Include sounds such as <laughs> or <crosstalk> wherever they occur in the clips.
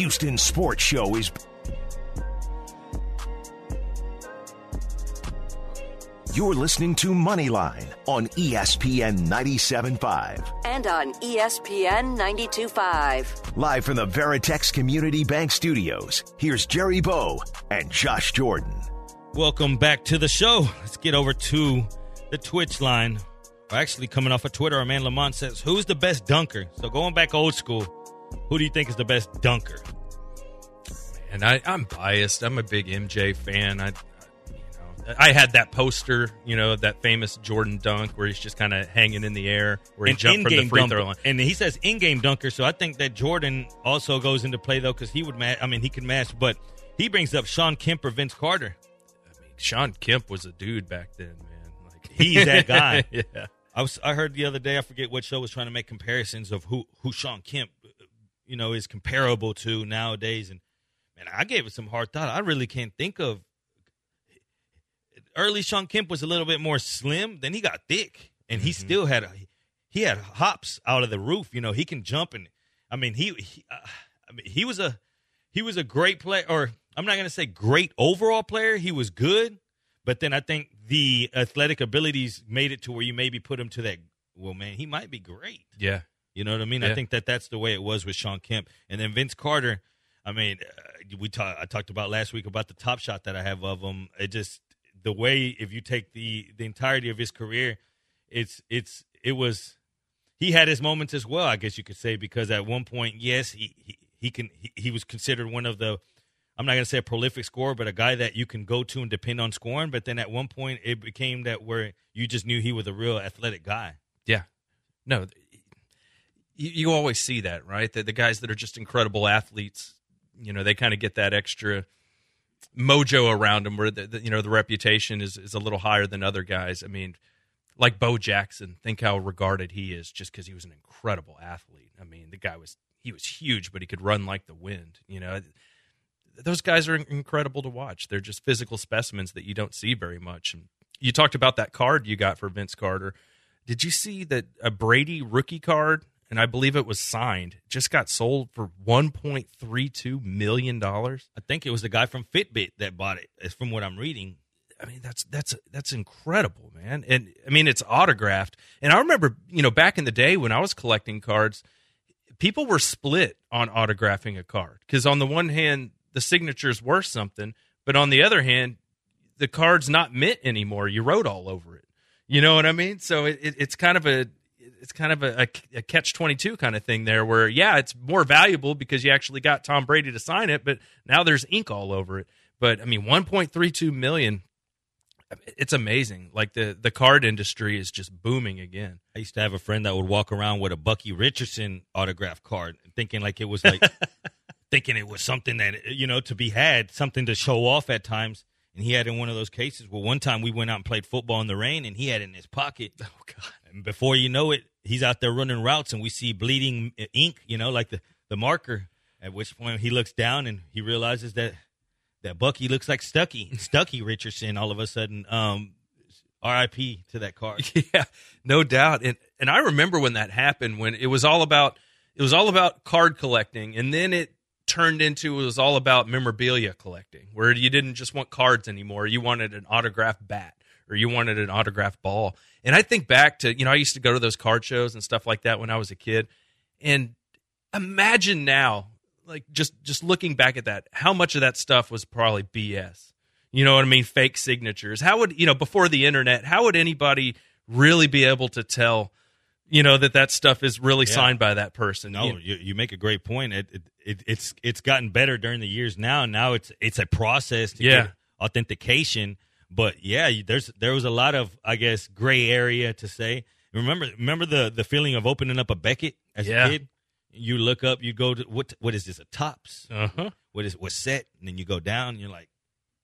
Houston Sports Show is. You're listening to Moneyline on ESPN 97.5. And on ESPN 92.5. Live from the Veritex Community Bank Studios, here's Jerry Bow and Josh Jordan. Welcome back to the show. Let's get over to the Twitch line. We're actually coming off of Twitter. Our man Lamont says, Who's the best dunker? So going back old school, who do you think is the best dunker? And I, I'm biased. I'm a big MJ fan. I, you know, I had that poster, you know, that famous Jordan dunk where he's just kind of hanging in the air, where he An jumped from the free dunker. throw line. And he says in-game dunker, so I think that Jordan also goes into play though, because he would match. I mean, he can match, but he brings up Shawn Kemp or Vince Carter. I mean, Shawn Kemp was a dude back then, man. Like He's that guy. <laughs> yeah. I was I heard the other day I forget what show was trying to make comparisons of who who Shawn Kemp you know is comparable to nowadays and man I gave it some hard thought. I really can't think of early Shawn Kemp was a little bit more slim, then he got thick and he still had a, he had hops out of the roof, you know, he can jump and I mean he, he uh, I mean he was a he was a great player or I'm not going to say great overall player, he was good, but then I think the athletic abilities made it to where you maybe put him to that. Well, man, he might be great. Yeah. You know what I mean? I think that that's the way it was with Shawn Kemp, and then Vince Carter. I mean, uh, we talked. I talked about last week about the top shot that I have of him. It just the way if you take the the entirety of his career, it's it's it was. He had his moments as well, I guess you could say, because at one point, yes, he he, he can he, he was considered one of the I'm not going to say a prolific scorer, but a guy that you can go to and depend on scoring. But then at one point, it became that where you just knew he was a real athletic guy. Yeah. No, you, you always see that, right? The, the guys that are just incredible athletes, you know, they kind of get that extra mojo around them where, the, the, you know, the reputation is, is a little higher than other guys. I mean, like Bo Jackson, think how regarded he is just because he was an incredible athlete. I mean, the guy was, he was huge, but he could run like the wind, you know. Those guys are incredible to watch. They're just physical specimens that you don't see very much. And you talked about that card you got for Vince Carter. Did you see that a Brady rookie card, and I believe it was signed, just got sold for one point three two million dollars? I think it was the guy from Fitbit that bought it. from what I'm reading. I mean, that's that's that's incredible, man. And I mean, it's autographed. And I remember, you know, back in the day when I was collecting cards, people were split on autographing a card because on the one hand, the signature's worth something, but on the other hand, the card's not mint anymore. You wrote all over it. You know what I mean? So it, it, it's kind of a it's kind of a, a, a catch twenty two kind of thing there, where yeah, it's more valuable because you actually got Tom Brady to sign it, but now there's ink all over it. But I mean, one point three two million. It's amazing. Like the the card industry is just booming again. I used to have a friend that would walk around with a Bucky Richardson autograph card, thinking like it was like <laughs> thinking it was something that you know to be had, something to show off at times. And he had in one of those cases. Well, one time we went out and played football in the rain, and he had it in his pocket. Oh God! And before you know it, he's out there running routes, and we see bleeding ink. You know, like the the marker. At which point he looks down and he realizes that that Bucky looks like Stucky, Stucky Richardson. All of a sudden, um, R.I.P. to that card. <laughs> Yeah, no doubt. And and I remember when that happened when it was all about it was all about card collecting and then it turned into it was all about memorabilia collecting where you didn't just want cards anymore. You wanted an autographed bat or you wanted an autographed ball. And I think back to, you know, I used to go to those card shows and stuff like that when I was a kid. And imagine now like just just looking back at that, how much of that stuff was probably BS. You know what I mean? Fake signatures. How would you know before the internet? How would anybody really be able to tell? You know that that stuff is really Yeah. signed by that person. No, You- you, make a great point. It, it, it it's it's gotten better during the years now. Now it's it's a process to Yeah. get authentication. But yeah, there's there was a lot of I guess gray area to say. Remember remember the the feeling of opening up a Beckett as Yeah. a kid. You look up, you go to what what is this a Topps? Uh-huh. What is what's set? And then you go down, and you're like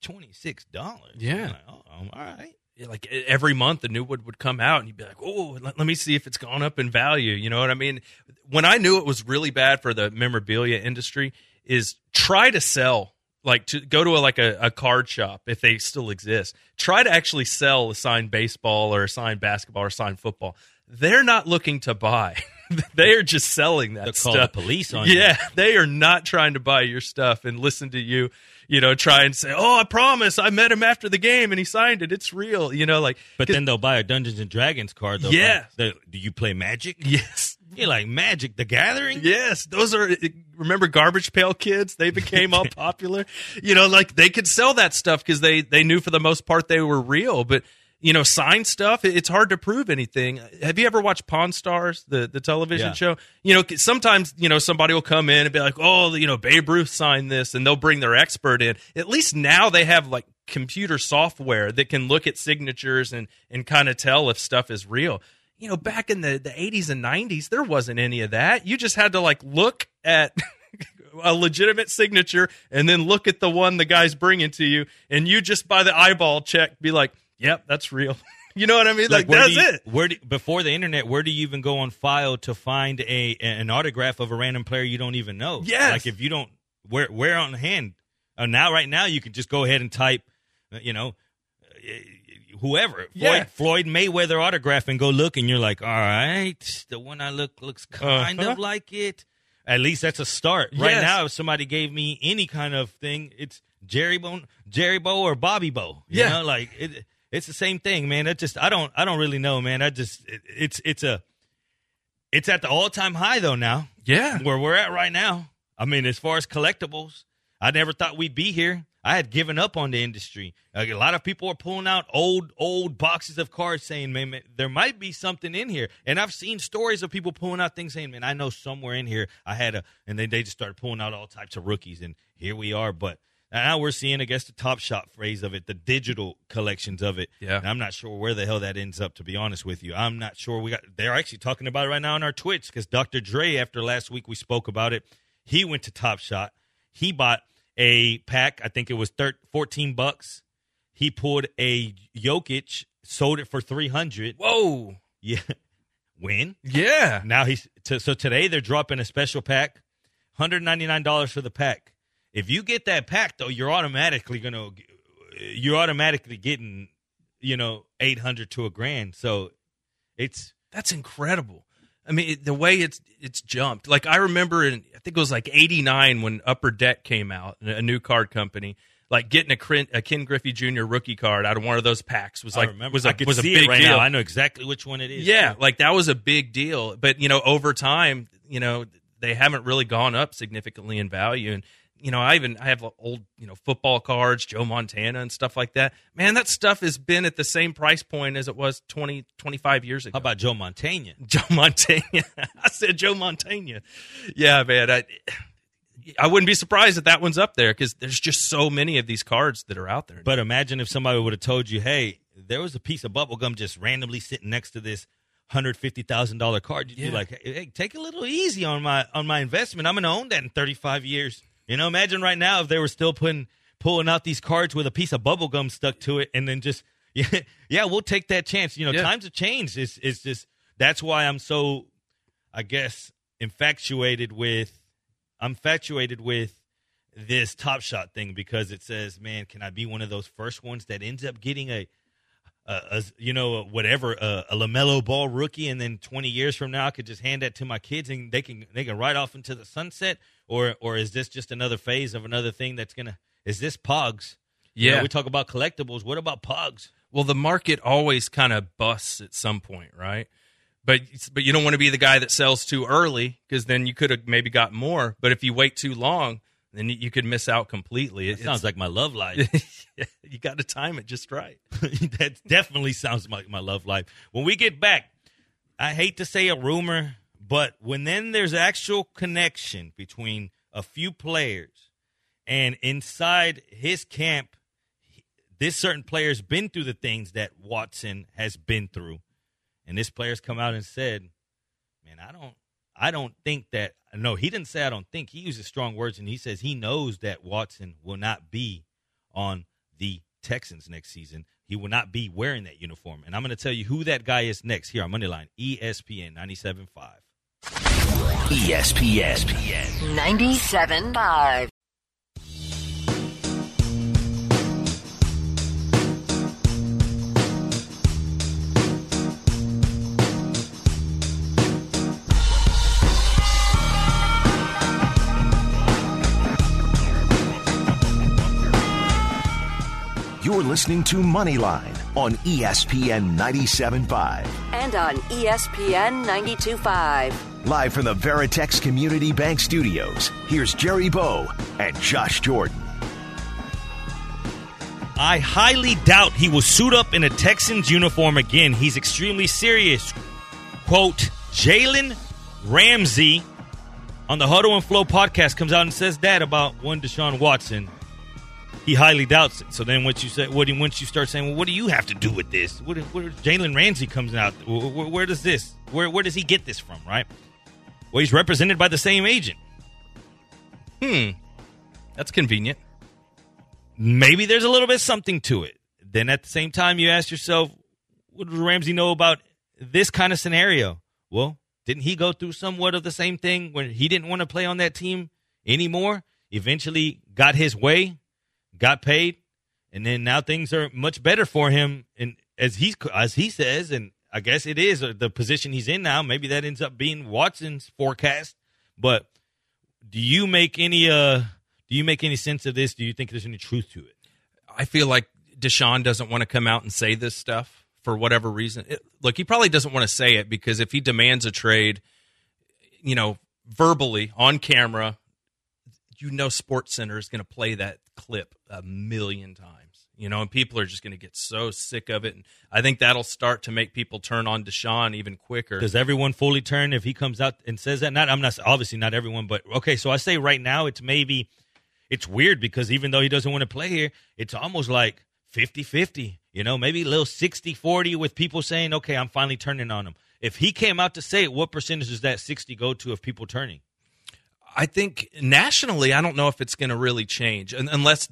twenty six dollars. Yeah. like, oh, all right. Yeah, like every month a new one would come out and you'd be like oh let, let me see if it's gone up in value you know what i mean when i knew it was really bad for the memorabilia industry is try to sell like to go to a, like a, a card shop if they still exist try to actually sell a signed baseball or a signed basketball or a signed football they're not looking to buy <laughs> they are just selling that They'll call stuff. the police on you. Yeah, they are not trying to buy your stuff and listen to you. You know, try and say, "Oh, I promise, I met him after the game and he signed it. It's real." You know, like, But then they'll buy a Dungeons and Dragons card. Though, Yeah. Do you play Magic? yes, You're like Magic: The Gathering. Yes, those are remember Garbage Pail Kids? They became all <laughs> popular. You know, like they could sell that stuff because they they knew for the most part they were real. But you know, signed stuff it's hard to prove anything. Have you ever watched Pawn Stars, the the television Yeah. show? You know, sometimes you know somebody will come in and be like, "Oh, you know, Babe Ruth signed this," and they'll bring their expert in. At least now they have like computer software that can look at signatures and and kind of tell if stuff is real you know, back in the, the 80s and 90s, there wasn't any of that. You just had to like look at <laughs> a legitimate signature and then look at the one the guy's bringing to you, and you just by the eyeball check be like, "Yep, that's real." <laughs> you know what I mean? Like, where that's you, it. Where do, before the internet, where do you even go on file to find a an autograph of a random player you don't even know? Yes. Like if you don't, where where on hand? Uh, now, right now, you can just go ahead and type, uh, you know, whoever Yeah. Floyd, Floyd Mayweather autograph and go look, and you're like, all right, the one I look looks kind Uh-huh. of like it. At least that's a start. Right now, if somebody gave me any kind of thing, it's Jerry Bo, Jerry Bo or Bobby Bo. You Yeah. know, like it, it's the same thing, man. It just I don't I don't really know, man. I just it, it's it's a it's at the all time high though now Yeah. where we're at right now. I mean, as far as collectibles, I never thought we'd be here. I had given up on the industry. Like, a lot of people are pulling out old, old boxes of cards, saying, "Man, man, there might be something in here." And I've seen stories of people pulling out things, saying, "Man, I know somewhere in here I had a," and then they just started pulling out all types of rookies, and here we are. But now we're seeing, I guess, the top shot phrase of it, the digital collections of it. Yeah. And I'm not sure where the hell that ends up. To be honest with you, I'm not sure. We got they're actually talking about it right now on our Twitch because Dr. Dre, after last week we spoke about it, he went to Top Shot. He bought a pack. I think it was thir- 14 bucks. He pulled a Jokic, sold it for 300. Whoa. Yeah, <laughs> win. Yeah. Now he's t- so today they're dropping a special pack, hundred ninety nine dollars for the pack. If you get that pack though, you're automatically gonna you're automatically getting you know eight hundred to a grand. So it's That's incredible. I mean, it, the way it's it's jumped. Like I remember in I think it was like '89 when Upper Deck came out, a new card company. Like getting a, Ken, a Ken Griffey Jr. rookie card out of one of those packs was like I remember was like was a big right deal. now. I know exactly which one it is. Yeah, too. like that was a big deal. But you know, over time, you know, they haven't really gone up significantly in value. And you know, I even I have old you know football cards, Joe Montana and stuff like that. Man, that stuff has been at the same price point as it was 20, 25 years ago. How about Joe Montana? <laughs> Joe Montana? <laughs> I said Joe Montana. Yeah, man. I, I wouldn't be surprised if that one's up there because there's just so many of these cards that are out there. But imagine if somebody would have told you, "Hey, there was a piece of bubble gum just randomly sitting next to this hundred fifty thousand dollar card." You'd Yeah. be like, hey, "Hey, take a little easy on my on my investment. I'm to own that in thirty five years." You know, imagine right now if they were still putting pulling out these cards with a piece of bubble gum stuck to it, and then just <laughs> yeah, yeah, we'll take that chance. You know, Yeah. times have changed. It's it's just that's why I'm so, I guess, infatuated with. I'm infatuated with this Top Shot thing because it says, "Man, can I be one of those first ones that ends up getting a, a, a you know, whatever, a, a Lamelo Ball rookie, and then 20 years from now, I could just hand that to my kids and they can they can ride off into the sunset, or or is this just another phase of another thing that's gonna? Is this Pogs? You know, Yeah. we talk about collectibles. What about Pogs? Well, the market always kind of busts at some point, right? But but you don't want to be the guy that sells too early because then you could have maybe got more. But if you wait too long, then you- you could miss out completely. It sounds like my love life. <laughs> you got to time it just right. <laughs> that definitely sounds like my love life. When we get back, I hate to say a rumor, but when then there's actual connection between a few players and inside his camp, this certain player's been through the things that Watson has been through. And this player's come out and said, Man, I don't I don't think that no, he didn't say I don't think. He uses strong words and he says he knows that Watson will not be on the Texans next season. He will not be wearing that uniform. And I'm going to tell you who that guy is next here on Moneyline, ESPN 97.5. ESPN. 97.5. listening to Moneyline on ESPN 97.5. And on ESPN 92.5. Live from the Veritex Community Bank Studios, here's Jerry Bow and Josh Jordan. I highly doubt he will suit up in a Texans uniform again. He's extremely serious. Quote, Jalen Ramsey on the Huddle and Flow podcast comes out and says that about one Deshaun Watson. He highly doubts it. So then once you say, what, once you start saying, well, what do you have to do with this? What, where Jalen Ramsey comes out, where, where- where does this, where, where does he get this from, right? Well, he's represented by the same agent. Hmm, that's convenient. maybe there's a little bit something to it. Then at the same time, you ask yourself, what does Ramsey know about this kind of scenario? Well, didn't he go through somewhat of the same thing when he didn't want to play on that team anymore? Eventually got his way, got paid, and then now things are much better for him. And as he's as he says, and I guess it is uh, the position he's in now. Maybe that ends up being Watson's forecast. But do you make any uh do you make any sense of this? Do you think there's any truth to it? I feel like Deshaun doesn't want to come out and say this stuff for whatever reason. It, look, he probably doesn't want to say it because if he demands a trade, you know, verbally on camera, you know, Sports Center is going to play that clip a million times. You know, and people are just going to get so sick of it, and I think that'll start to make people turn on Deshaun even quicker. Does everyone fully turn if he comes out and says that? Not I'm not obviously not everyone, but okay, so I say right now it's maybe it's weird because even though he doesn't want to play here, it's almost like 50-50, you know, maybe a little 60-40 with people saying, "Okay, I'm finally turning on him." If he came out to say it, what percentage does that 60 go to of people turning? I think nationally, I don't know if it's going to really change unless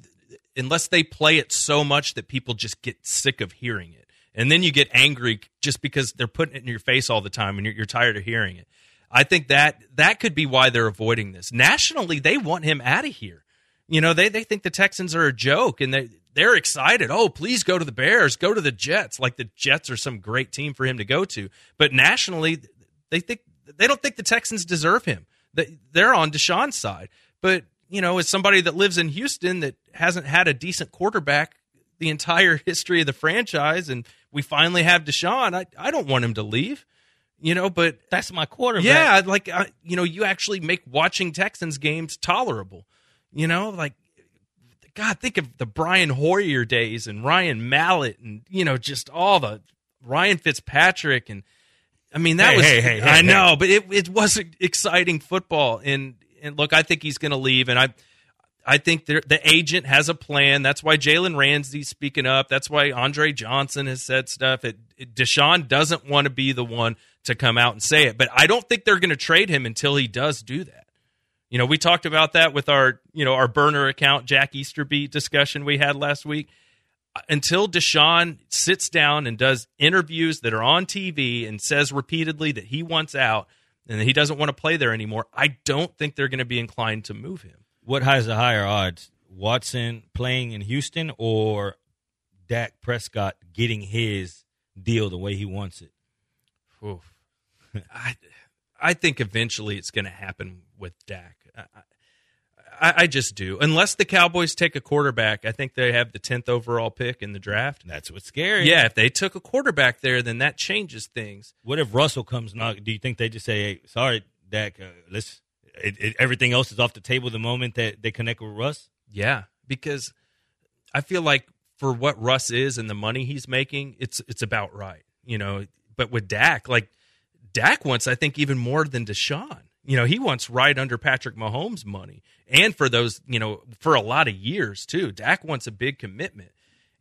unless they play it so much that people just get sick of hearing it, and then you get angry just because they're putting it in your face all the time, and you're, you're tired of hearing it. I think that that could be why they're avoiding this. Nationally, they want him out of here. You know, they they think the Texans are a joke, and they they're excited. Oh, please go to the Bears, go to the Jets. Like the Jets are some great team for him to go to. But nationally, they think they don't think the Texans deserve him. They they're on Deshaun's side. But you know, as somebody that lives in Houston that hasn't had a decent quarterback the entire <laughs> history of the franchise, and we finally have Deshaun, I I don't want him to leave. You know, but That's my quarterback. yeah, like uh, you know, you actually make watching Texans games tolerable. You know, like God, think of the Brian Hoyer days and Ryan Mallett, and you know, just all the Ryan Fitzpatrick, and I mean that Hey, was hey, hey, I know, but it it was exciting football, and and look, I think he's going to leave, and I. I think the the agent has a plan. That's why Jalen Ramsey's speaking up. That's why Andre Johnson has said stuff. It, it, Deshaun doesn't want to be the one to come out and say it, but I don't think they're going to trade him until he does do that. You know, we talked about that with our you know our burner account Jack Easterby discussion we had last week. Until Deshaun sits down and does interviews that are on TV and says repeatedly that he wants out and that he doesn't want to play there anymore, I don't think they're going to be inclined to move him. What has the higher odds? Watson playing in Houston or Dak Prescott getting his deal the way he wants it? Oof. <laughs> I I think eventually it's going to happen with Dak. I, I, I just do. Unless the Cowboys take a quarterback, I think they have the tenth overall pick in the draft. That's what's scary. Yeah, if they took a quarterback there, then that changes things. What if Russell comes knock? Do you think they just say, "Hey, sorry, Dak, uh, let's." It, it, everything else is off the table the moment that they connect with Russ. Yeah, because I feel like for what Russ is and the money he's making, it's it's about right. You know, but with Dak, like Dak wants, I think, even more than Deshaun. You know, he wants right under Patrick Mahomes' money, and for those, you know, for a lot of years too. Dak wants a big commitment,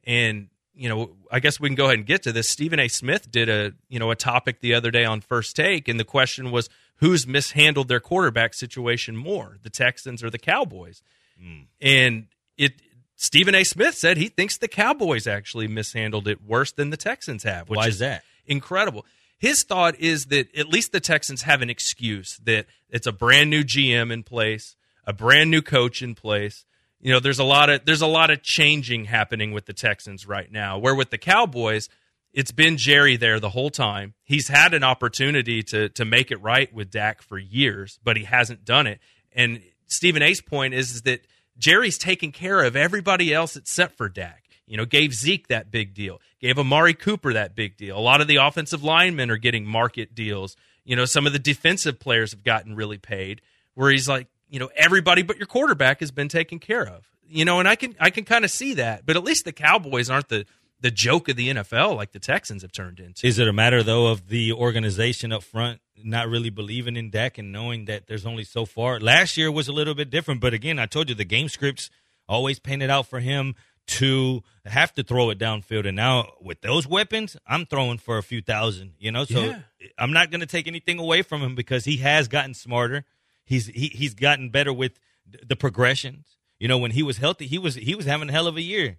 and you know, I guess we can go ahead and get to this. Stephen A. Smith did a you know a topic the other day on First Take, and the question was who's mishandled their quarterback situation more, the Texans or the Cowboys? Hmm. And it Stephen A. Smith said he thinks the Cowboys actually mishandled it worse than the Texans have. Which Why is that? Incredible. His thought is that at least the Texans have an excuse that it's a brand new GM in place, a brand new coach in place. You know, there's a lot of there's a lot of changing happening with the Texans right now. Where with the Cowboys, it's been Jerry there the whole time. He's had an opportunity to to make it right with Dak for years, but he hasn't done it. And Stephen A's point is, is that Jerry's taking care of everybody else except for Dak. You know, gave Zeke that big deal, gave Amari Cooper that big deal. A lot of the offensive linemen are getting market deals. You know, some of the defensive players have gotten really paid. Where he's like, you know, everybody but your quarterback has been taken care of. You know, and I can I can kind of see that. But at least the Cowboys aren't the the joke of the NFL like the Texans have turned into. Is it a matter though of the organization up front not really believing in Dak and knowing that there's only so far? Last year was a little bit different, but again, I told you the game scripts always painted out for him to have to throw it downfield, and now with those weapons, I'm throwing for a few thousand. You know, so Yeah. I'm not going to take anything away from him because he has gotten smarter. He's he, he's gotten better with the progressions. You know, when he was healthy, he was he was having a hell of a year,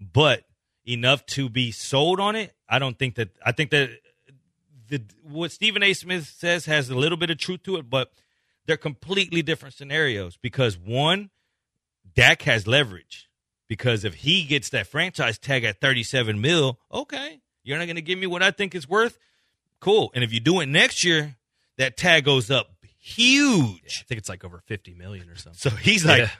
but enough to be sold on it. I don't think that. I think that the what Stephen A. Smith says has a little bit of truth to it, but they're completely different scenarios because one, Dak has leverage because if he gets that franchise tag at 37 mil, okay, you're not going to give me what I think it's worth. Cool. And if you do it next year, that tag goes up huge. I think it's like over fifty million or something. So he's like, Yeah.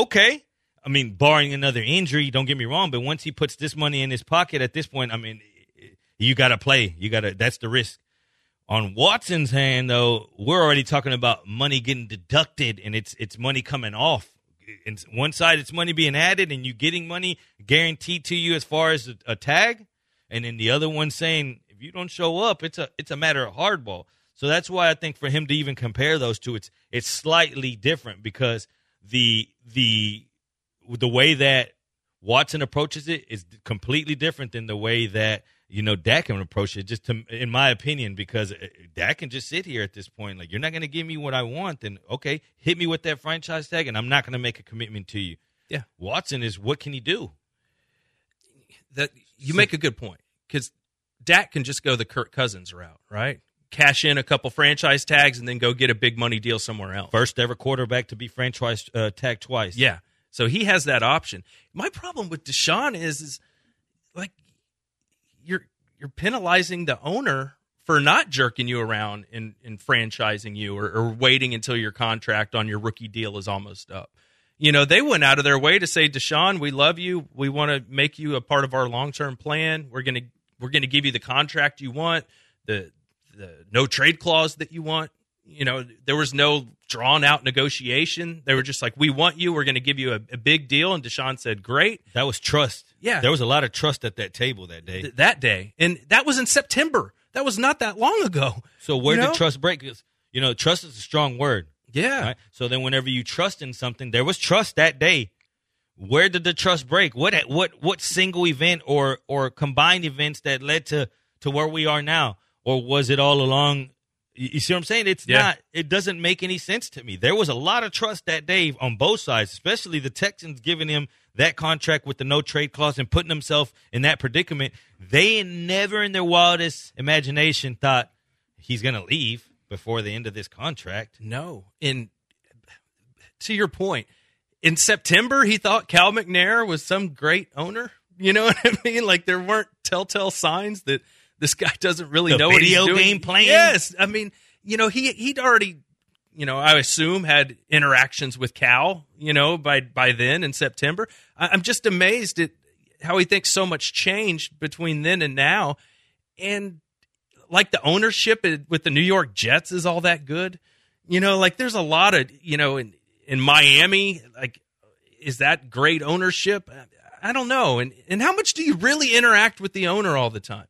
okay. I mean, barring another injury, don't get me wrong, but once he puts this money in his pocket at this point, I mean, you got to play. You got to, that's the risk. On Watson's hand, though, we're already talking about money getting deducted and it's it's money coming off. And one side, it's money being added and you getting money guaranteed to you as far as a, a tag, and then the other one saying if you don't show up, it's a it's a matter of hardball. So that's why I think for him to even compare those two, it's it's slightly different because the the the way that Watson approaches it is completely different than the way that you know Dak can approach it. Just to, in my opinion, because uh, Dak can just sit here at this point, like you're not going to give me what I want, then okay, hit me with that franchise tag, and I'm not going to make a commitment to you. Yeah. Watson is what can he do? that you make a good point because Dak can just go the Kirk Cousins route, right? Cash in a couple franchise tags and then go get a big money deal somewhere else. First ever quarterback to be franchise uh, tagged twice. Yeah, so he has that option. My problem with Deshaun is, is like you're penalizing the owner for not jerking you around and, and franchising you or, or waiting until your contract on your rookie deal is almost up. You know, they went out of their way to say, Deshaun, we love you. We want to make you a part of our long term plan. We're gonna we're gonna give you the contract you want, the the no trade clause that you want. You know, there was no drawn out negotiation. They were just like, we want you. We're to give you a, a big deal. And Deshaun said, great. that was trust. Yeah. there was a lot of trust at that table that day. Th- that day. And that was in September. That was not that long ago. So where You know? did trust break? you know, trust is a strong word. Yeah. Right? So then, whenever you trust in something, there was trust that day. Where did the trust break? What what what single event or or combined events that led to to where we are now, or was it all along? You see what I'm saying? It's Yeah. not. It doesn't make any sense to me. There was a lot of trust that day on both sides, especially the Texans giving him that contract with the no trade clause and putting himself in that predicament. They never, in their wildest imagination, thought he's going to leave before the end of this contract. No. And to your point, in September, he thought Cal McNair was some great owner. You know <laughs> what I mean? Like there weren't telltale signs that this guy <laughs> doesn't really The know what he's video doing. game playing? Yes. I mean, you know, he he'd already, you know, I assume had interactions with Cal, you know, by by then in September. I, I'm just amazed at how he thinks so much changed between then and now. And like the ownership with the New York Jets is all that good. You know, like there's a lot of, you know, in in Miami, like is that great ownership? I don't know. And and how much do you really interact with the owner all the time?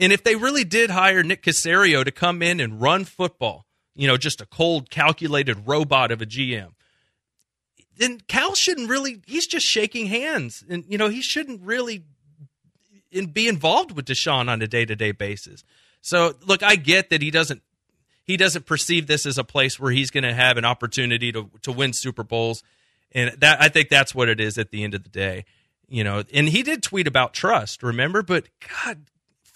And if they really did hire Nick Caserio to come in and run football, you know, just a cold calculated robot of a GM, then Cal shouldn't really he's just shaking hands. And you know, he shouldn't really be involved with Deshaun on a day to day basis. So look, I get that he doesn't he doesn't perceive this as a place where he's going to have an opportunity to to win Super Bowls, and that I think that's what it is at the end of the day. You know, and he did tweet about trust, remember? But God,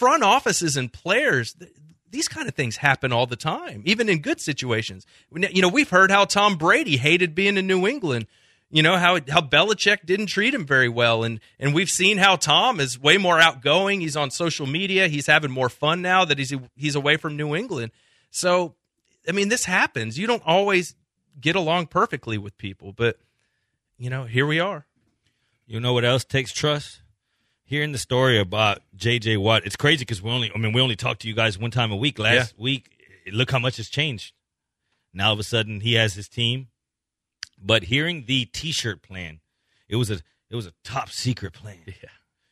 front offices and players. th- These kind of things happen all the time, even in good situations. You know, we've heard how Tom Brady hated being in New England you know how how Belichick didn't treat him very well, and and we've seen how Tom is way more outgoing. He's on social media. He's having more fun now that he's he's away from New England. So, I mean, this happens. You don't always get along perfectly with people, but you know, here we are. You know what else takes trust? Hearing the story about J.J. Watt, it's crazy because we only, I mean, we only talk to you guys one time a week. Last week, look how much has changed. Now all of a sudden he has his team, but hearing the T-shirt plan, it was a it was a top secret plan. Yeah.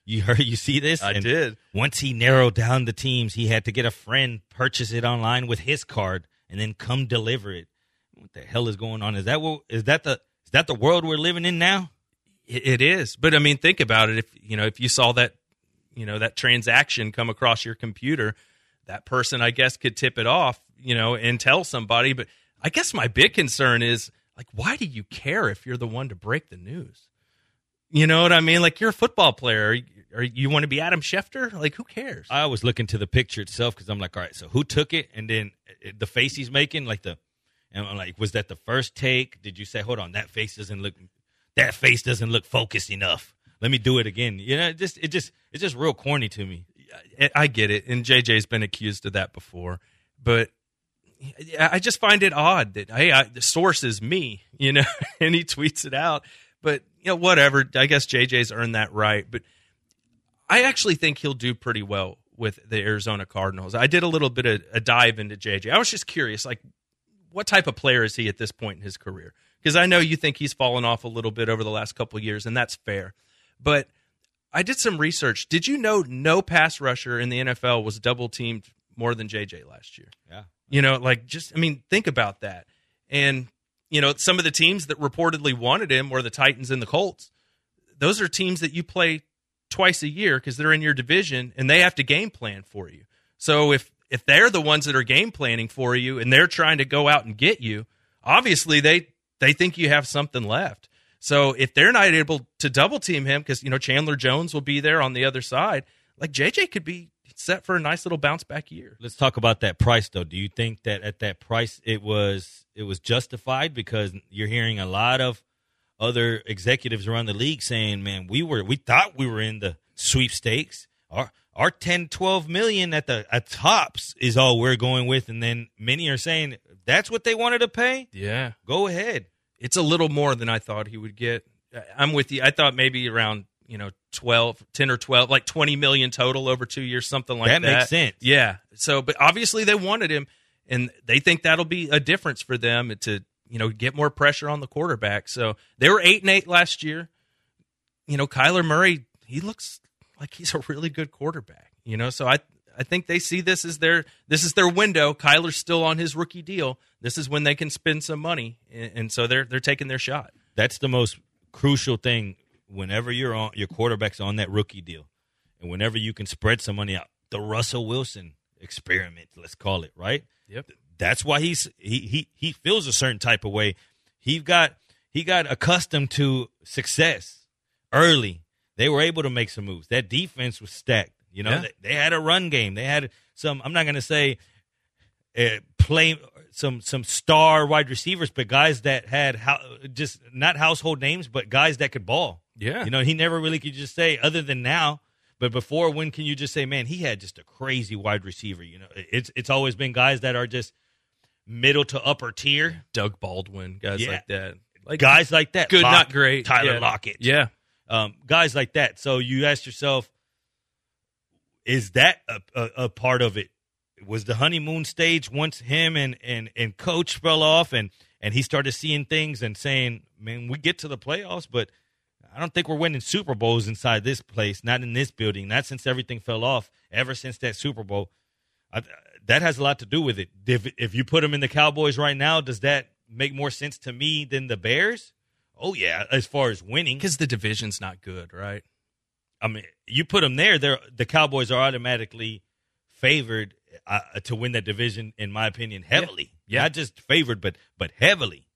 You heard you see this? I And did. Once he narrowed down the teams, he had to get a friend purchase it online with his card and then come deliver it. What the hell is going on? Is that what is that the is that the world we're living in now? It, is, but I mean, think about it. If you know, if you saw that, you know, that transaction come across your computer, that person, I guess, could tip it off, you know, and tell somebody. But I guess my big concern is like, why do you care if you're the one to break the news? You know what I mean? Like, you're a football player. Or you want to be Adam Schefter? Like, who cares? I was looking to the picture itself because I'm like, all right, so who took it? And then uh, the face he's making, like the, and I'm like, was that the first take? Did you say, hold on, that face doesn't look, that face doesn't look focused enough. Let me do it again. You know, it just it just it's just real corny to me. I- get it, and JJ's been accused of that before, but I just find it odd that hey, I, the source is me, you know, <laughs> and he tweets it out. But you know, whatever. I guess JJ's earned that right, but I actually think he'll do pretty well with the Arizona Cardinals. I did a little bit of a dive into JJ. I was just curious, like, what type of player is he at this point in his career? Because I know you think he's fallen off a little bit over the last couple of years, and that's fair. But I did some research. Did you know no pass rusher in the NFL was double teamed more than JJ last year? Yeah. You know, like just I mean, think about that. And you know, some of the teams that reportedly wanted him were the Titans and the Colts. Those are teams that you play twice a year because they're in your division and they have to game plan for you. So if if they're the ones that are game planning for you and they're trying to go out and get you, obviously they they think you have something left. So if they're not able to double team him because you know Chandler Jones will be there on the other side, like JJ could be set for a nice little bounce back year. Let's talk about that price though. Do you think that at that price it was it was justified because you're hearing a lot of other executives around the league saying, "Man, we were we thought we were in the sweepstakes. Our our 10 12 million at the at tops is all we're going with." And then many are saying, "That's what they wanted to pay? Yeah. Go ahead." It's a little more than I thought he would get. I'm with you. I thought maybe around, you know, 12, 10 or 12, like 20 million total over 2 years something like that. That makes sense. Yeah. So but obviously they wanted him and they think that'll be a difference for them to, you know, get more pressure on the quarterback. So they were 8 and 8 last year. You know, Kyler Murray, he looks like he's a really good quarterback, you know. So I I think they see this as their this is their window. Kyler's still on his rookie deal. This is when they can spend some money, and, and so they're they're taking their shot. That's the most crucial thing whenever you're on your quarterback's on that rookie deal. And whenever you can spread some money out. The Russell Wilson experiment, let's call it, right? Yep. That's why he's he he he feels a certain type of way. He got he got accustomed to success early. They were able to make some moves. That defense was stacked. You know, Yeah. they, they had a run game. They had some. I'm not going to say uh, play some some star wide receivers, but guys that had how, just not household names, but guys that could ball. Yeah. you know, he never really could just say other than now. But before, when can you just say, man, he had just a crazy wide receiver? You know, it's it's always been guys that are just middle to upper tier Doug Baldwin, guys Yeah. like that, like guys like that. good, not great. Tyler yeah. Lockett, Yeah, um, guys like that. So you ask yourself, is that a, a, a part of it? Was the honeymoon stage once him and, and, and coach fell off and, and he started seeing things and saying, man, we get to the playoffs, but I don't think we're winning Super Bowls inside this place, not in this building, not since everything fell off, ever since that Super Bowl. I, that has a lot to do with it. If, if you put him in the Cowboys right now, does that make more sense to me than the Bears? Oh, yeah, as far as winning. because the division's not good, right? I mean, you put them there, they're, the Cowboys are automatically favored uh, to win that division, in my opinion, heavily. Yeah. Not just favored, but but heavily.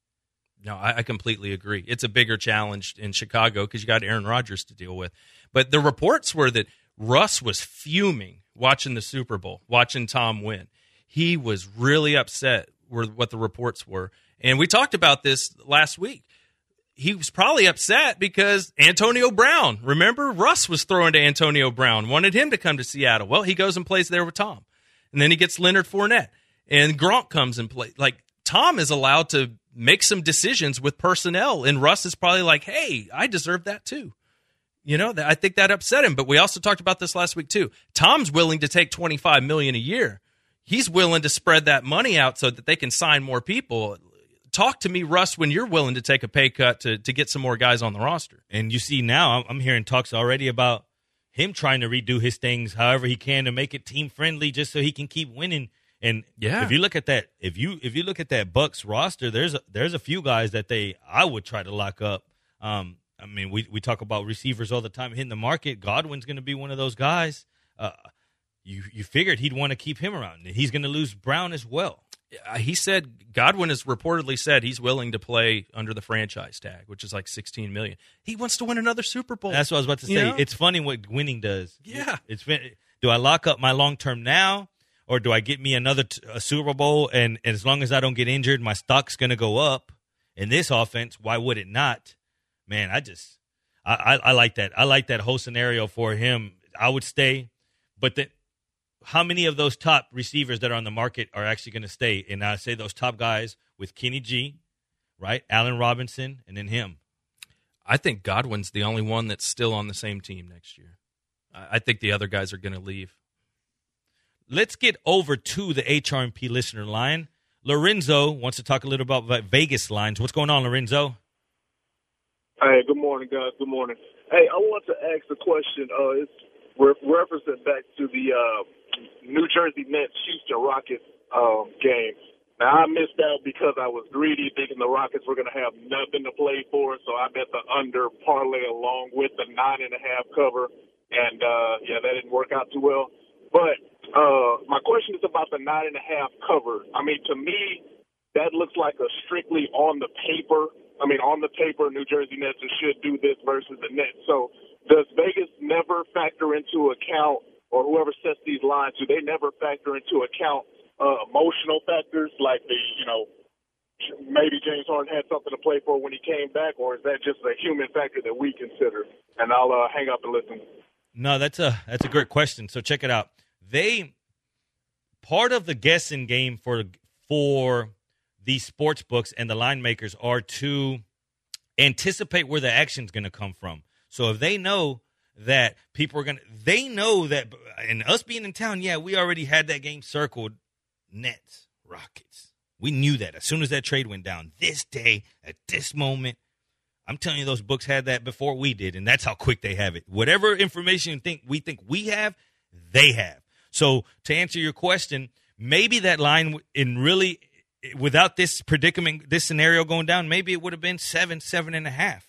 No, I, I completely agree. It's a bigger challenge in Chicago because you got Aaron Rodgers to deal with. But the reports were that Russ was fuming watching the Super Bowl, watching Tom win. He was really upset with what the reports were. And we talked about this last week. He was probably upset because Antonio Brown, remember, Russ was throwing to Antonio Brown, wanted him to come to Seattle. Well, he goes and plays there with Tom. And then he gets Leonard Fournette. And Gronk comes and plays. Like, Tom is allowed to make some decisions with personnel. And Russ is probably like, hey, I deserve that too. You know, I think that upset him. But we also talked about this last week too. Tom's willing to take twenty five million a year. He's willing to spread that money out so that they can sign more people. Talk to me, Russ, when you're willing to take a pay cut to to get some more guys on the roster. And you see now, I'm, I'm hearing talks already about him trying to redo his things however he can to make it team friendly, just so he can keep winning. And Yeah. if you look at that, if you if you look at that Bucks roster, there's a, there's a few guys that they I would try to lock up. Um, I mean, we we talk about receivers all the time hitting the market. Godwin's going to be one of those guys. Uh, you you figured he'd want to keep him around. He's going to lose Brown as well. Uh, He said Godwin has reportedly said he's willing to play under the franchise tag, which is like 16 million. He wants to win another Super Bowl. That's what I was about to say. You know? It's funny what winning does. Yeah. It's do I lock up my long term now, or do I get me another t- a Super Bowl? And, and as long as I don't get injured, my stock's going to go up. In this offense, why would it not? Man, I just I, I, I like that. I like that whole scenario for him. I would stay, but the, how many of those top receivers that are on the market are actually going to stay? And I say those top guys with Kenny G, right? Allen Robinson, and then him. I think Godwin's the only one that's still on the same team next year. I I think the other guys are going to leave. Let's get over to the HRMP listener line. Lorenzo wants to talk a little about Vegas lines. What's going on, Lorenzo? Hey, good morning, guys. Good morning. Hey, I want to ask a question. Uh, it's re- referencing back to the uh, New Jersey Nets Houston Rockets um, game. Now I missed out because I was greedy, thinking the Rockets were going to have nothing to play for, so I bet the under parlay along with the nine and a half cover, and uh, yeah, that didn't work out too well. But uh, my question is about the nine and a half cover. I mean, to me, that looks like a strictly on the paper. I mean, on the paper, New Jersey Nets should do this versus the Nets. So, does Vegas never factor into account, or whoever sets these lines, do they never factor into account uh, emotional factors like the, you know, maybe James Harden had something to play for when he came back, or is that just a human factor that we consider? And I'll uh, hang up and listen. No, that's a that's a great question. So check it out. They part of the guessing game for for these sports books and the line makers are to anticipate where the action's going to come from. So if they know that people are going to, they know that, and us being in town, yeah, we already had that game circled. Nets, Rockets. We knew that as soon as that trade went down. This day, at this moment, I'm telling you, those books had that before we did, and that's how quick they have it. Whatever information you think we think we have, they have. So to answer your question, maybe that line in really without this predicament, this scenario going down, maybe it would have been seven, seven and a half,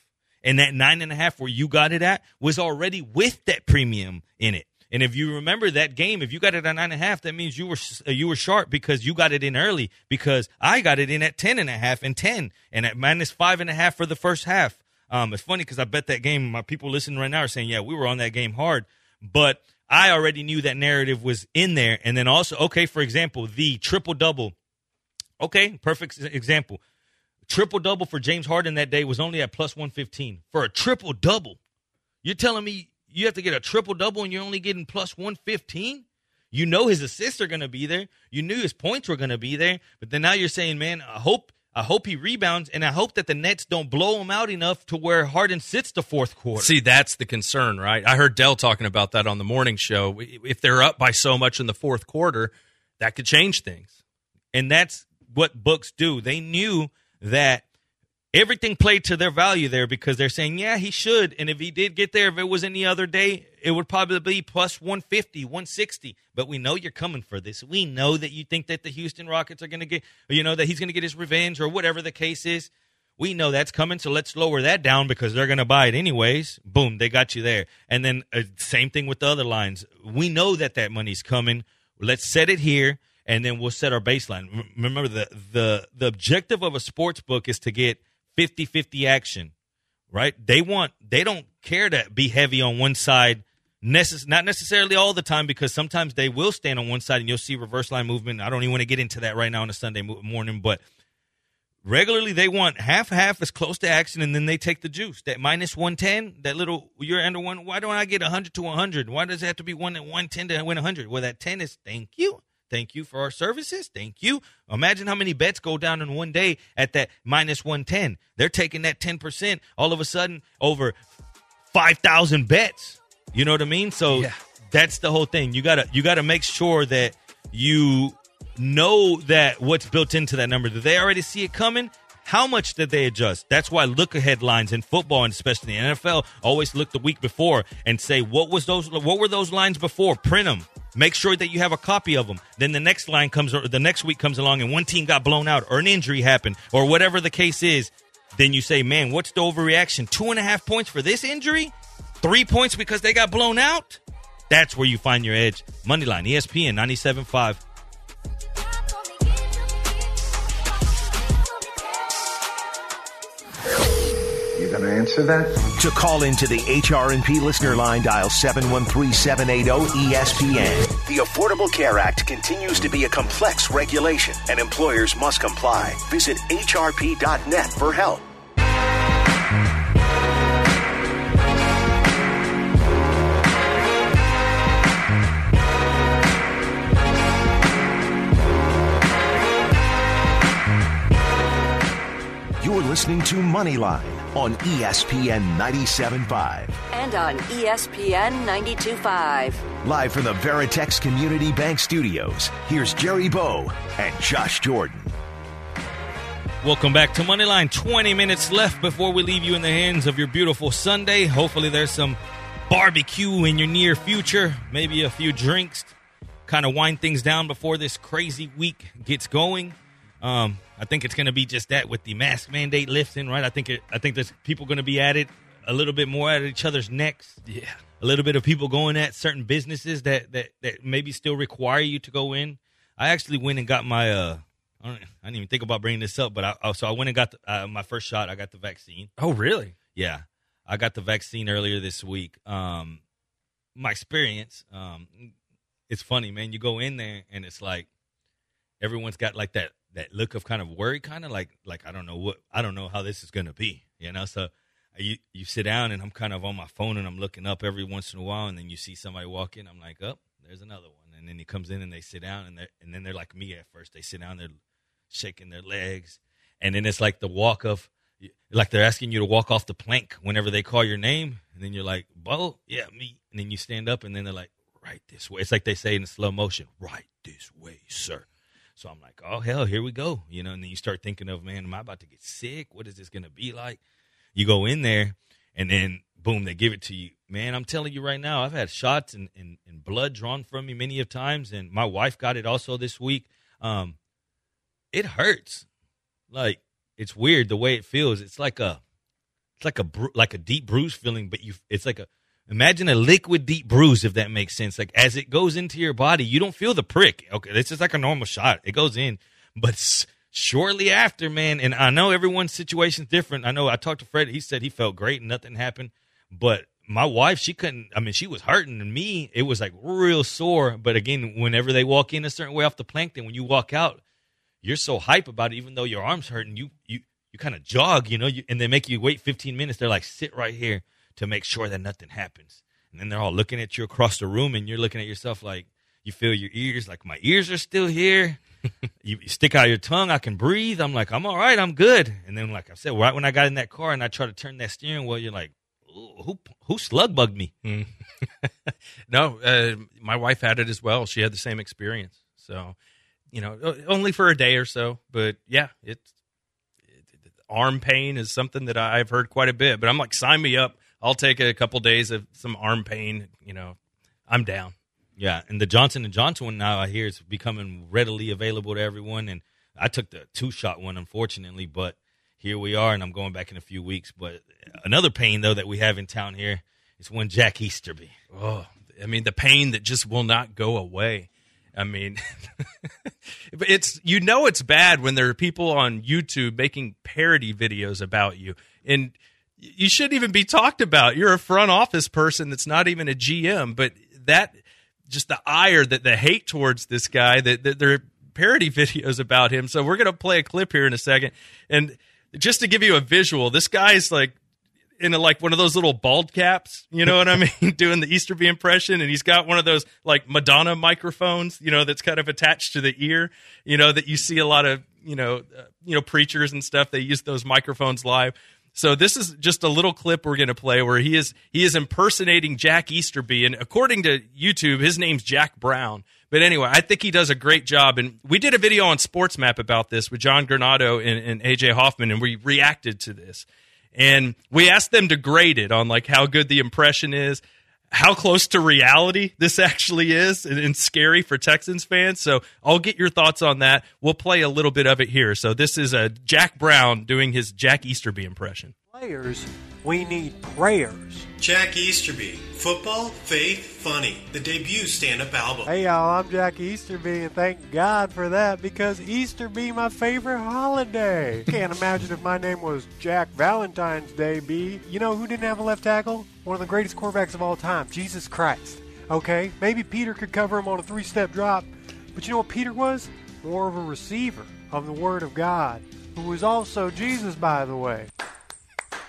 and that nine and a half where you got it at was already with that premium in it. And if you remember that game, if you got it at nine and a half, that means you were uh, you were sharp because you got it in early. Because I got it in at ten and a half and ten, and at minus five and a half for the first half. Um, it's funny because I bet that game. My people listening right now are saying, "Yeah, we were on that game hard," but I already knew that narrative was in there. And then also, okay, for example, the triple double. Okay, perfect example. Triple double for James Harden that day was only at plus one fifteen for a triple double. You're telling me you have to get a triple double and you're only getting plus 115? You know his assists are going to be there. You knew his points were going to be there. But then now you're saying, man, I hope I hope he rebounds and I hope that the Nets don't blow him out enough to where Harden sits the fourth quarter. See, that's the concern, right? I heard Dell talking about that on the morning show. If they're up by so much in the fourth quarter, that could change things. And that's what books do. They knew that everything played to their value there because they're saying, yeah, he should. And if he did get there, if it was any other day, it would probably be plus 150, 160. But we know you're coming for this. We know that you think that the Houston Rockets are going to get, you know, that he's going to get his revenge or whatever the case is. We know that's coming, so let's lower that down because they're going to buy it anyways. Boom, they got you there. And then uh, same thing with the other lines. We know that that money's coming. Let's set it here, and then we'll set our baseline. Remember, the the the objective of a sports book is to get 50-50 action, right? They want they don't care to be heavy on one side. Necess- not necessarily all the time because sometimes they will stand on one side and you'll see reverse line movement. I don't even want to get into that right now on a Sunday morning, but regularly they want half half as close to action and then they take the juice that minus 110 that little you're under one why don't i get 100 to 100 why does it have to be one at 110 to win 100 well that 10 is thank you thank you for our services thank you imagine how many bets go down in one day at that minus 110 they're taking that 10% all of a sudden over five thousand bets. You know what I mean? So Yeah. that's the whole thing. You gotta you gotta make sure that you know that what's built into that number. Do they already see it coming? How much did they adjust? That's why look ahead lines in football and especially in the NFL always look the week before and say what was those what were those lines before? Print them. Make sure that you have a copy of them. Then the next line comes or the next week comes along and one team got blown out or an injury happened or whatever the case is. Then you say, man, what's the overreaction? Two and a half points for this injury? Three points because they got blown out? That's where you find your edge. Moneyline, ESPN 97.5. You gonna answer that? To call into the HRNP listener line, dial 713-780-ESPN. The Affordable Care Act continues to be a complex regulation, and employers must comply. Visit hrp.net for help. You're listening to Moneyline on ESPN 97.5. And on ESPN 92.5. Live from the Veritex Community Bank Studios, here's Jerry Bow and Josh Jordan. Welcome back to Moneyline. 20 minutes left before we leave you in the hands of your beautiful Sunday. Hopefully, there's some barbecue in your near future, maybe a few drinks, kind of wind things down before this crazy week gets going. Um, I think it's going to be just that with the mask mandate lifting, right? I think it, I think there's people going to be at it a little bit more at each other's necks. Yeah. A little bit of people going at certain businesses that that that maybe still require you to go in. I actually went and got my uh. I, don't, I didn't even think about bringing this up, but I oh, so I went and got the, uh, my first shot. I got the vaccine. Oh, really? Yeah, I got the vaccine earlier this week. Um, my experience, um, it's funny, man. You go in there and it's like everyone's got like that that look of kind of worry, kind of like like I don't know what I don't know how this is gonna be, you know. So uh, you you sit down and I'm kind of on my phone and I'm looking up every once in a while, and then you see somebody walk in. I'm like, oh, there's another one, and then he comes in and they sit down and they and then they're like me at first. They sit down, they're shaking their legs, and then it's like the walk of like they're asking you to walk off the plank whenever they call your name, and then you're like, "Bo, yeah, me," and then you stand up, and then they're like, "Right this way." It's like they say in slow motion, "Right this way, sir." So I'm like, "Oh hell, here we go," you know. And then you start thinking of, "Man, am I about to get sick? What is this gonna be like?" You go in there, and then boom, they give it to you. Man, I'm telling you right now, I've had shots and, and, and blood drawn from me many of times, and my wife got it also this week. Um, it hurts. Like it's weird the way it feels. It's like a, it's like a like a deep bruise feeling, but you it's like a imagine a liquid deep bruise if that makes sense. Like as it goes into your body, you don't feel the prick. Okay, it's just like a normal shot. It goes in, but shortly after, man, and I know everyone's situation's different. I know I talked to Fred. He said he felt great and nothing happened, but my wife, she couldn't. I mean, she was hurting, and me, it was like real sore. But again, whenever they walk in a certain way off the plank, then when you walk out, you're so hype about it, even though your arm's hurting, you you you kind of jog, you know, you, and they make you wait 15 minutes. They're like, sit right here to make sure that nothing happens. And then they're all looking at you across the room, and you're looking at yourself like you feel your ears, like my ears are still here. <laughs> you, you stick out your tongue, I can breathe. I'm like, I'm all right, I'm good. And then, like I said, right when I got in that car and I tried to turn that steering wheel, you're like, who who slug bugged me? <laughs> No, uh, my wife had it as well. She had the same experience. So, you know, only for a day or so, but yeah, it's it, arm pain is something that I've heard quite a bit. But I'm like, sign me up. I'll take a couple days of some arm pain. You know, I'm down. Yeah, and the Johnson and Johnson one now I hear is becoming readily available to everyone. And I took the two shot one, unfortunately, but here we are, and I'm going back in a few weeks. But another pain though that we have in town here is one Jack Easterby. Oh, I mean, the pain that just will not go away. I mean, <laughs> it's you know it's bad when there are people on YouTube making parody videos about you, and you shouldn't even be talked about. You're a front office person that's not even a GM, but that just the ire that the hate towards this guy that, that there are parody <laughs> videos about him. So we're gonna play a clip here in a second, and just to give you a visual, this guy's like in a, like one of those little bald caps, you know what I mean, <laughs> doing the Easterby impression, and he's got one of those like Madonna microphones, you know, that's kind of attached to the ear, you know, that you see a lot of, you know, uh, you know, preachers and stuff. They use those microphones live. So this is just a little clip we're going to play where he is he is impersonating Jack Easterby, and according to YouTube, his name's Jack Brown. But anyway, I think he does a great job, and we did a video on SportsMap about this with John Granato and, and AJ Hoffman, and we reacted to this, and we asked them to grade it on like how good the impression is, how close to reality this <laughs> actually is and, and, scary for Texans fans. So I'll get your thoughts on that. We'll play a little bit of it here. So this is a Jack Brown doing his Jack Easterby impression. Players, we need prayers. Jack Easterby, football, faith, funny. The debut stand-up album. Hey y'all, I'm Jack Easterby, and thank God for that because Easter be my favorite holiday. Can't imagine if my name was Jack Valentine's Day. B. You know who didn't have a left tackle? One of the greatest quarterbacks of all time, Jesus Christ. Okay, maybe Peter could cover him on a three-step drop, but you know what Peter was? More of a receiver of the Word of God, who was also Jesus, by the way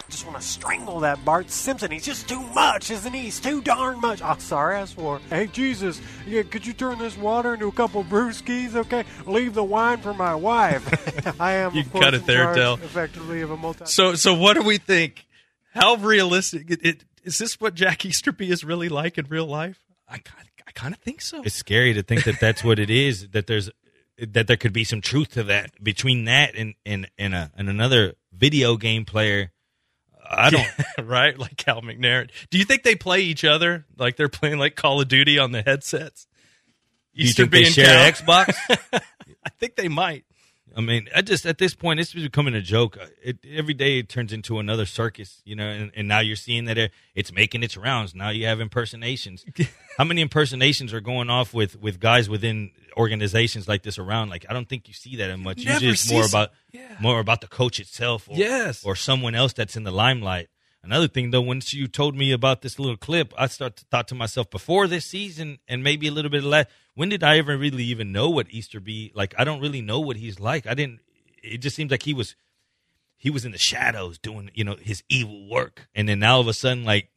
just want to strangle that Bart Simpson. He's just too much, isn't he? He's too darn much. Oh, sorry, I swore. Hey, Jesus, yeah, could you turn this water into a couple brewskis, okay? Leave the wine for my wife. <laughs> I am, you of course, got it there, Del. effectively of a multi. So, so what do we think? How realistic it, it, is this? What Jack Easterby is really like in real life? I, kind, I kind of think so. It's scary to think that that's what it is. That there's that there could be some truth to that between that and and and, a, and another video game player I don't <laughs> right like Cal McNair. Do you think they play each other like they're playing like Call of Duty on the headsets? Easter you think they share Cal? Xbox? <laughs> I think they might. I mean, I just at this point, it's becoming a joke. Uh, it, every day it turns into another circus, you know. And, and now you're seeing that it, it's making its rounds. Now you have impersonations. <laughs> How many impersonations are going off with with guys within organizations like this around? Like, I don't think you see that much. Never it's more about yeah. more about the coach itself, or, yes, or someone else that's in the limelight. Another thing, though, once you told me about this little clip, I start to thought to myself before this season, and maybe a little bit less. When did I ever really even know what Easterby like? I don't really know what he's like. I didn't. It just seems like he was he was in the shadows doing you know his evil work, and then now all of a sudden, like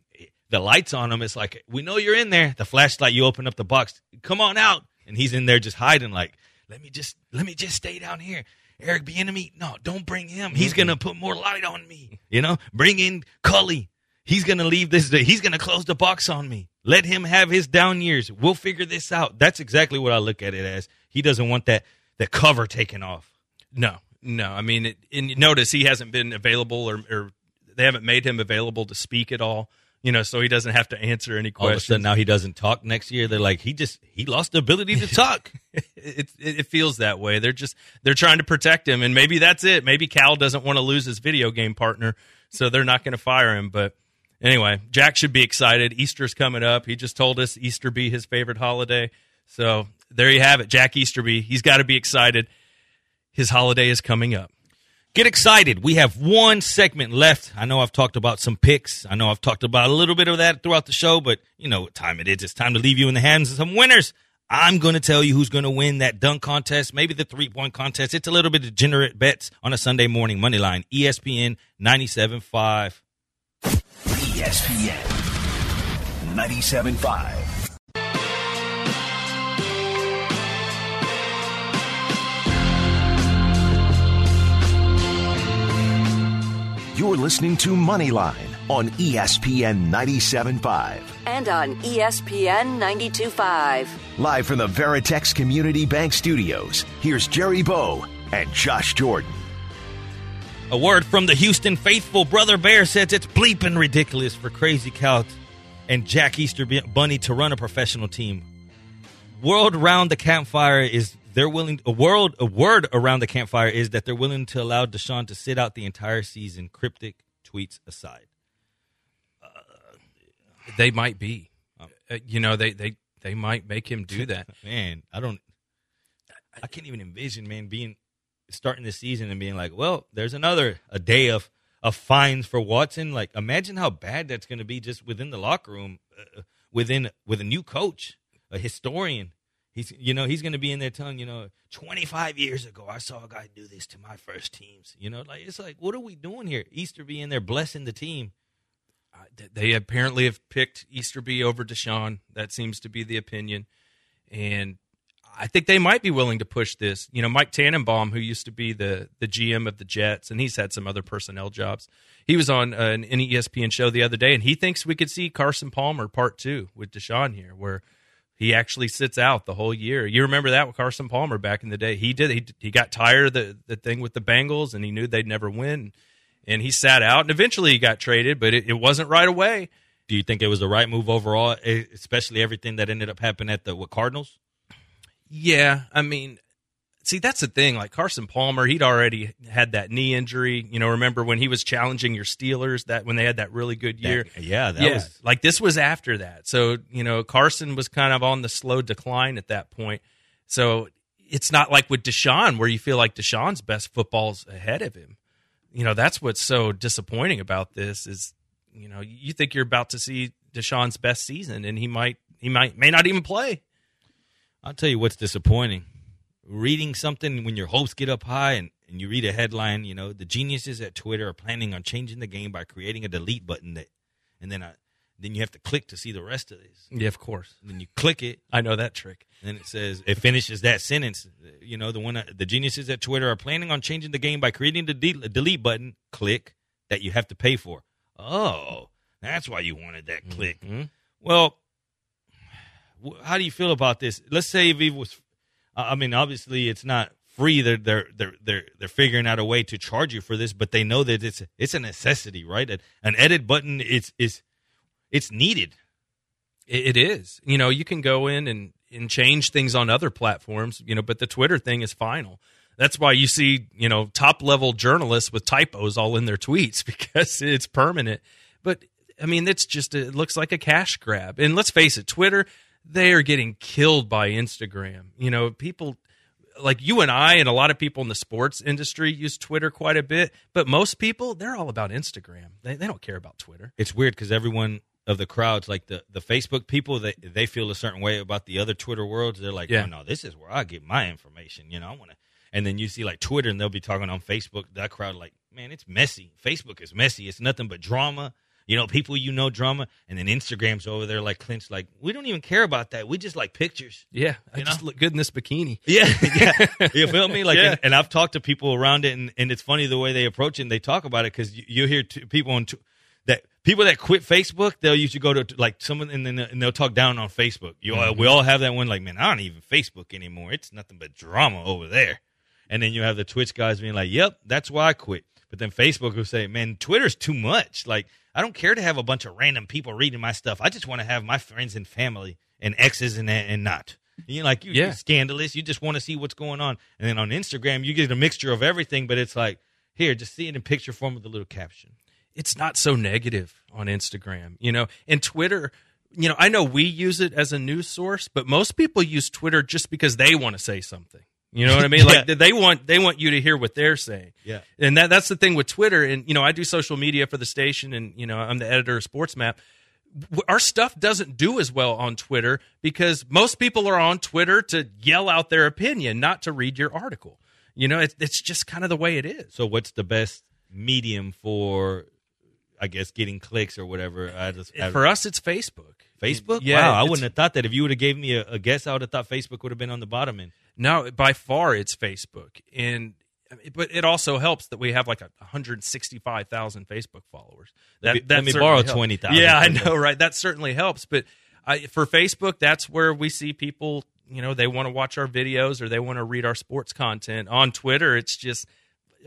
the lights on him, it's like we know you're in there. The flashlight, you open up the box, come on out, and he's in there just hiding. Like let me just let me just stay down here. Eric Bieniemy, no, don't bring him. He's gonna put more light on me. You know, bring in Culley. He's gonna leave this. He's gonna close the box on me. Let him have his down years. We'll figure this out. That's exactly what I look at it as. He doesn't want that the cover taken off. No, no. I mean, it, and notice he hasn't been available, or, or they haven't made him available to speak at all you know, so he doesn't have to answer any questions. All of a sudden, now he doesn't talk next year. They're like, he just he lost the ability to <laughs> talk. it, it, it feels that way. They're just they're trying to protect him, and maybe that's it. Maybe Cal doesn't want to lose his video game partner, so they're not going to fire him. But anyway, Jack should be excited. Easter's coming up. He just told us Easter be his favorite holiday. So there you have it, Jack Easterby. He's got to be excited. His holiday is coming up. Get excited. We have one segment left. I know I've talked about some picks. I know I've talked about a little bit of that throughout the show, but you know what time it is. It's time to leave you in the hands of some winners. I'm going to tell you who's going to win that dunk contest, maybe the three point contest. It's a little bit degenerate bets on a Sunday morning money line. ESPN 97.5. ESPN 97.5. You're listening to Moneyline on ESPN 97.5. And on ESPN 92.5. Live from the Veritex Community Bank Studios, here's Jerry Bow and Josh Jordan. A word from the Houston faithful. Brother Bear says it's bleeping ridiculous for Crazy Cal and Jack Easter Bunny to run a professional team. World Round the Campfire is they're willing a world a word around the campfire is that they're willing to allow Deshaun to sit out the entire season. Cryptic tweets aside, uh, they might be. Um, uh, you know, they they they might make him do that. <laughs> man, I don't. I can't even envision man being starting the season and being like, well, there's another a day of of fines for Watson. Like, imagine how bad that's going to be just within the locker room, uh, within with a new coach, a historian He's, you know, he's going to be in there telling, you know, 25 years ago, I saw a guy do this to my first teams. You know, like it's like, what are we doing here? Easterby in there blessing the team. Uh, they apparently have picked Easterby over Deshaun. That seems to be the opinion, and I think they might be willing to push this. You know, Mike Tannenbaum, who used to be the the GM of the Jets, and he's had some other personnel jobs. He was on uh, an, an ESPN show the other day, and he thinks we could see Carson Palmer part two with Deshaun here, where he actually sits out the whole year. You remember that with Carson Palmer back in the day? He did. He he got tired of the the thing with the Bengals, and he knew they'd never win, and he sat out. And eventually, he got traded, but it, it wasn't right away. Do you think it was the right move overall, especially everything that ended up happening at the what, Cardinals? Yeah, I mean, see, that's the thing. Like Carson Palmer, he'd already had that knee injury. You know, remember when he was challenging your Steelers that when they had that really good year? That- yeah, that yeah, was like this was after that. So you know, Carson was kind of on the slow decline at that point. So it's not like with Deshaun where you feel like Deshaun's best football's ahead of him. You know, that's what's so disappointing about this is, you know, you think you're about to see Deshaun's best season, and he might he might may not even play. I'll tell you what's disappointing. Reading something when your hopes get up high and, and you read a headline, you know, the geniuses at Twitter are planning on changing the game by creating a delete button that, and then I, then you have to click to see the rest of this. Yeah, of course. And then you click it, I know that trick. and then it says it finishes that sentence. You know, the one that- the geniuses at Twitter are planning on changing the game by creating the de- delete button. Click that you have to pay for. Oh, that's why you wanted that click. Mhm. Well, how do you feel about this? Let's say if it was, I mean, obviously it's not free. They're they're they're they're they're figuring out a way to charge you for this, but they know that it's it's a necessity, right? An- edit button is is it's needed. It, it is. You know, you can go in and, and change things on other platforms, you know, but the Twitter thing is final. That's why you see, you know, top level journalists with typos all in their tweets <laughs> because it's permanent. But I mean, it's just, it looks like a cash grab. And let's face it, Twitter, they are getting killed by Instagram. You know, people like you and I and a lot of people in the sports industry use Twitter quite a bit, but most people, they're all about Instagram. They, they don't care about Twitter. It's weird because everyone of the crowds, like the the Facebook people, they they feel a certain way about the other Twitter worlds. They're like, Yeah. oh, no, this is where I get my information. You know, I want to. And then you see like Twitter, and they'll be talking on Facebook. That crowd, like, man, it's messy. Facebook is messy. It's nothing but drama. You know, people you know drama, and then Instagram's over there like Clint's Like, we don't even care about that. We just like pictures. Yeah. I You just look good in this bikini. <laughs> Yeah, <laughs> yeah. <laughs> You feel me? Like, Yeah. and, and I've talked to people around it, and, and it's funny the way they approach it and they talk about it because you, you hear t- people on t- that people that quit Facebook, they'll usually go to like someone and then and they'll talk down on Facebook. You all, we mm-hmm. all have that one. Like, man, I don't even Facebook anymore. It's nothing but drama over there. And then you have the Twitch guys being like, "Yep, that's why I quit." But then Facebook will say, "Man, Twitter's too much. Like, I don't care to have a bunch of random people reading my stuff. I just want to have my friends and family and exes and and not." You know, like you, Yeah. you're scandalous. You just want to see what's going on. And then on Instagram, you get a mixture of everything, but it's like, here, just see it in picture form with a little caption. it's not so negative on Instagram, you know, and Twitter. You know, I know we use it as a news source, but most people use Twitter just because they want to say something. You know what I mean? <laughs> Like Yeah. they want they want you to hear what they're saying. Yeah. And that that's the thing with Twitter. And you know, I do social media for the station, and you know, I'm the editor of SportsMap. Our stuff doesn't do as well on Twitter because most people are on Twitter to yell out their opinion, not to read your article. You know, it's, it's just kind of the way it is. So, what's the best medium for, I guess, getting clicks or whatever? I just, I- For us, it's Facebook. Facebook? Yeah, wow, I wouldn't have thought that. If you would have gave me a, a guess, I would have thought Facebook would have been on the bottom end. No, by far it's Facebook, and but it also helps that we have like a 165,000 Facebook followers. That, Let that let me borrow helps. 20,000 Yeah, I know, right? That certainly helps. But I, for Facebook, that's where we see people. You know, they want to watch our videos or they want to read our sports content. On Twitter, it's just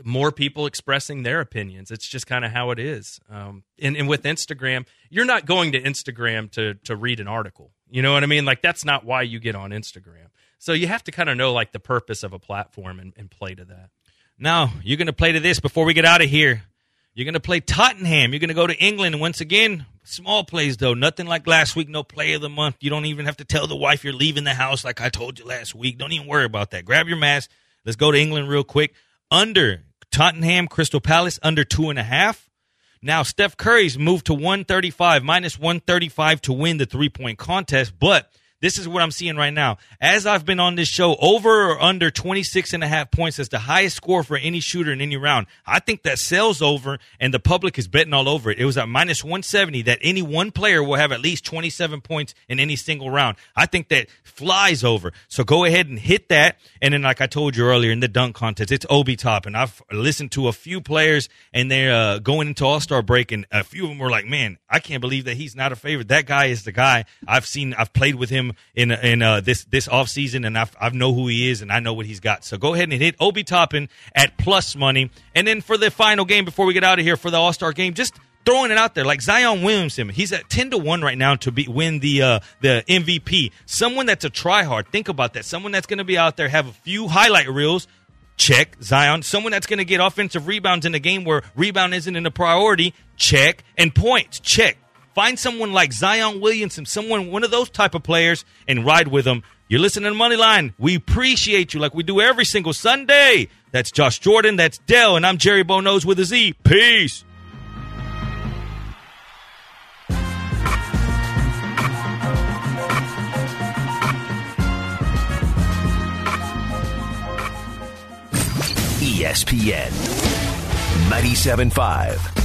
more people expressing their opinions. It's just kind of how it is. Um, and, and with Instagram, you're not going to Instagram to to read an article. You know what I mean? Like that's not why you get on Instagram. So you have to kind of know like the purpose of a platform and, and play to that. Now, you're going to play to this before we get out of here. You're going to play Tottenham. You're going to go to England. Once again, small plays, though. Nothing like last week, no play of the month. You don't even have to tell the wife you're leaving the house like I told you last week. Don't even worry about that. Grab your mask. Let's go to England real quick. Under Tottenham, Crystal Palace, under two and a half. Now, Steph Curry's moved to 135, minus 135 to win the three point contest, but This is what I'm seeing right now. As I've been on this show, over or under 26 and a half points is the highest score for any shooter in any round. I think that sells over and the public is betting all over it. It was at minus 170 that any one player will have at least 27 points in any single round. I think that flies over. So go ahead and hit that. And then, like I told you earlier in the dunk contest, it's Obi Top. And I've listened to a few players and they're uh, going into All Star break, and a few of them were like, man, I can't believe that he's not a favorite. That guy is the guy. I've seen, I've played with him in in uh, this this off season, and I've, I know who he is, and I know what he's got. So go ahead and hit Obi Toppin at plus money, and then for the final game before we get out of here for the All Star game, just throwing it out there like Zion Williamson. He's at ten to one right now to be win the uh, the MVP. Someone that's a tryhard. Think about that. Someone that's going to be out there have a few highlight reels. Check Zion. Someone that's going to get offensive rebounds in a game where rebound isn't in a priority. Check and points. Check. Find someone like Zion Williamson, someone one of those type of players, and ride with them. You're listening to Moneyline. We appreciate you like we do every single Sunday. That's Josh Jordan. That's Dell, and I'm Jerry Bonos with a Z. Peace. ESPN 97.5.